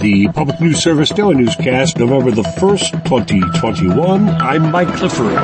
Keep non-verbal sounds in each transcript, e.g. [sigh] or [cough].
the Public News Service Daily Newscast, November the 1st, 2021. I'm Mike Clifford.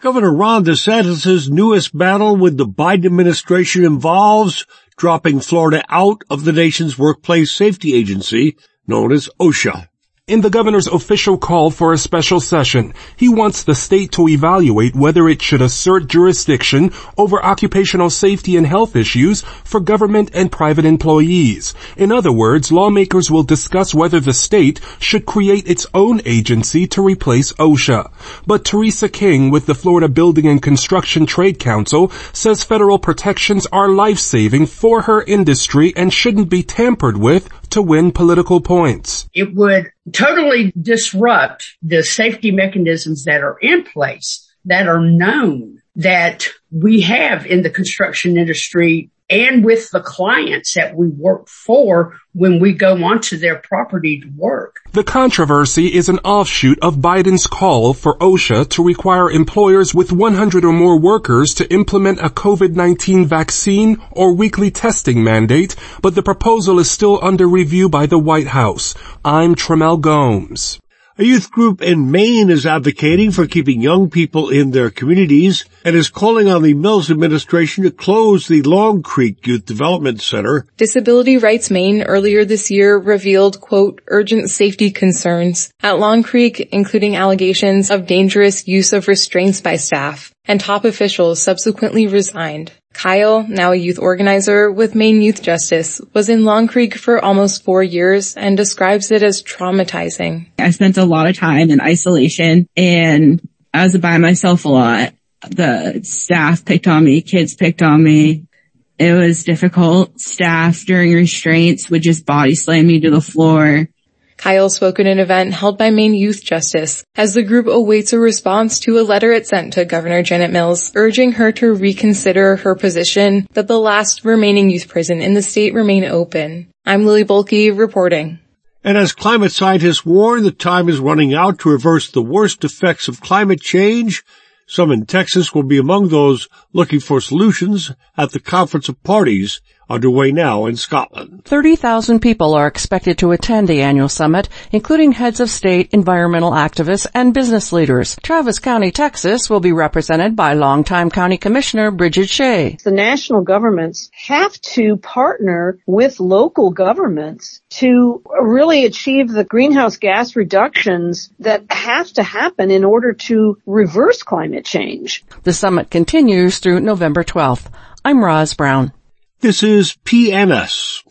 Governor Ron DeSantis' newest battle with the Biden administration involves dropping Florida out of the nation's workplace safety agency known as OSHA. In the governor's official call for a special session, he wants the state to evaluate whether it should assert jurisdiction over occupational safety and health issues for government and private employees. In other words, lawmakers will discuss whether the state should create its own agency to replace OSHA. But Teresa King with the Florida Building and Construction Trade Council says federal protections are life-saving for her industry and shouldn't be tampered with to win political points. It would totally disrupt the safety mechanisms that are in place that are known that we have in the construction industry and with the clients that we work for when we go onto their property to work. The controversy is an offshoot of Biden's call for OSHA to require employers with 100 or more workers to implement a COVID-19 vaccine or weekly testing mandate, but the proposal is still under review by the White House. I'm Trimmel Gomes. A youth group in Maine is advocating for keeping young people in their communities and is calling on the Mills administration to close the Long Creek Youth Development Center. Disability Rights Maine earlier this year revealed, quote, urgent safety concerns at Long Creek, including allegations of dangerous use of restraints by staff, and top officials subsequently resigned. Kyle, now a youth organizer with Maine Youth Justice, was in Long Creek for almost four years and describes it as traumatizing. I spent a lot of time in isolation and I was by myself a lot. The staff picked on me, kids picked on me. It was difficult. Staff during restraints would just body slam me to the floor. Kyle spoke at an event held by Maine Youth Justice as the group awaits a response to a letter it sent to Governor Janet Mills urging her to reconsider her position that the last remaining youth prison in the state remain open. I'm Lily Bohlke reporting. And as climate scientists warn, the time is running out to reverse the worst effects of climate change. Some in Texas will be among those looking for solutions at the Conference of Parties underway now in Scotland. 30,000 people are expected to attend the annual summit, including heads of state, environmental activists, and business leaders. Travis County, Texas will be represented by longtime County Commissioner Brigid Shea. The national governments have to partner with local governments to really achieve the greenhouse gas reductions that have to happen in order to reverse climate change. The summit continues through November 12th. I'm Roz Brown. This is PNS.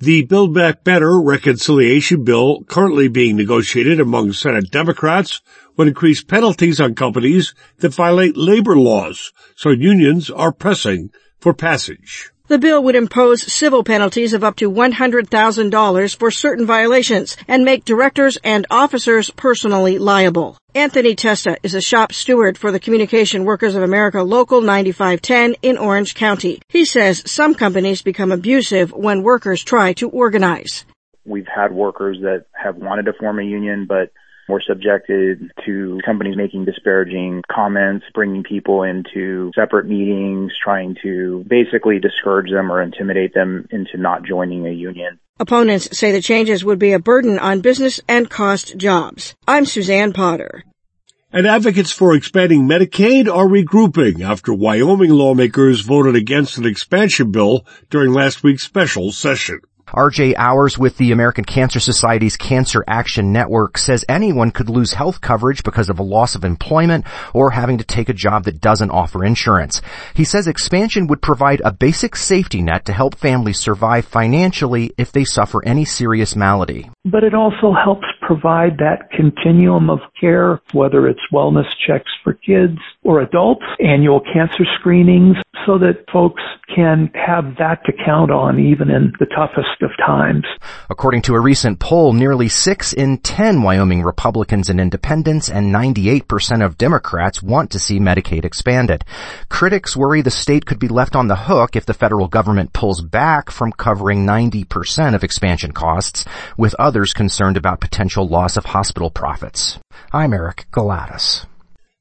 The Build Back Better reconciliation bill currently being negotiated among Senate Democrats would increase penalties on companies that violate labor laws, so unions are pressing for passage. The bill would impose civil penalties of up to $100,000 for certain violations and make directors and officers personally liable. Anthony Testa is a shop steward for the Communication Workers of America Local 9510 in Orange County. He says some companies become abusive when workers try to organize. We've had workers that have wanted to form a union, but were subjected to companies making disparaging comments, bringing people into separate meetings, trying to basically discourage them or intimidate them into not joining a union. Opponents say the changes would be a burden on business and cost jobs. I'm Suzanne Potter. And advocates for expanding Medicaid are regrouping after Wyoming lawmakers voted against an expansion bill during last week's special session. RJ Ours with the American Cancer Society's Cancer Action Network says anyone could lose health coverage because of a loss of employment or having to take a job that doesn't offer insurance. He says expansion would provide a basic safety net to help families survive financially if they suffer any serious malady. But it also helps provide that continuum of care, whether it's wellness checks for kids or adults, annual cancer screenings, so that folks can have that to count on even in the toughest of times. According to a recent poll, nearly 6 in 10 Wyoming Republicans and independents and 98% of Democrats want to see Medicaid expanded. Critics worry the state could be left on the hook if the federal government pulls back from covering 90% of expansion costs, with others concerned about potential loss of hospital profits. I'm Eric Galatas.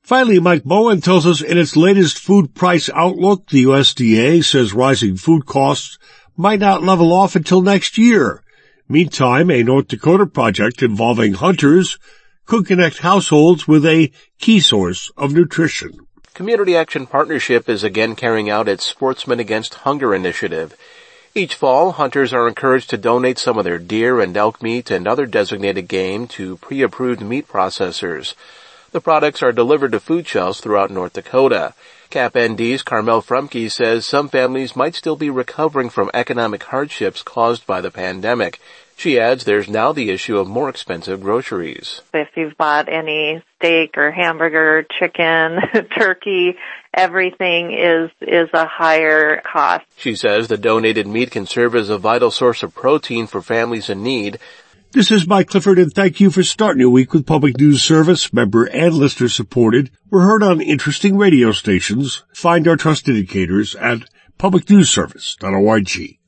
Finally, Mike Moen tells us in its latest food price outlook, the USDA says rising food costs might not level off until next year. Meantime, a North Dakota project involving hunters could connect households with a key source of nutrition. Community Action Partnership is again carrying out its Sportsmen Against Hunger initiative. Each fall, hunters are encouraged to donate some of their deer and elk meat and other designated game to pre-approved meat processors. The products are delivered to food shelves throughout North Dakota. CAPND's Carmel Froemke says some families might still be recovering from economic hardships caused by the pandemic. She adds there's now the issue of more expensive groceries. If you've bought any steak or hamburger, chicken, [laughs] turkey, everything is, is a higher cost. She says the donated meat can serve as a vital source of protein for families in need. This is Mike Clifford and thank you for starting your week with Public News Service, member and listener supported. We're heard on interesting radio stations. Find our trust indicators at publicnewsservice.org.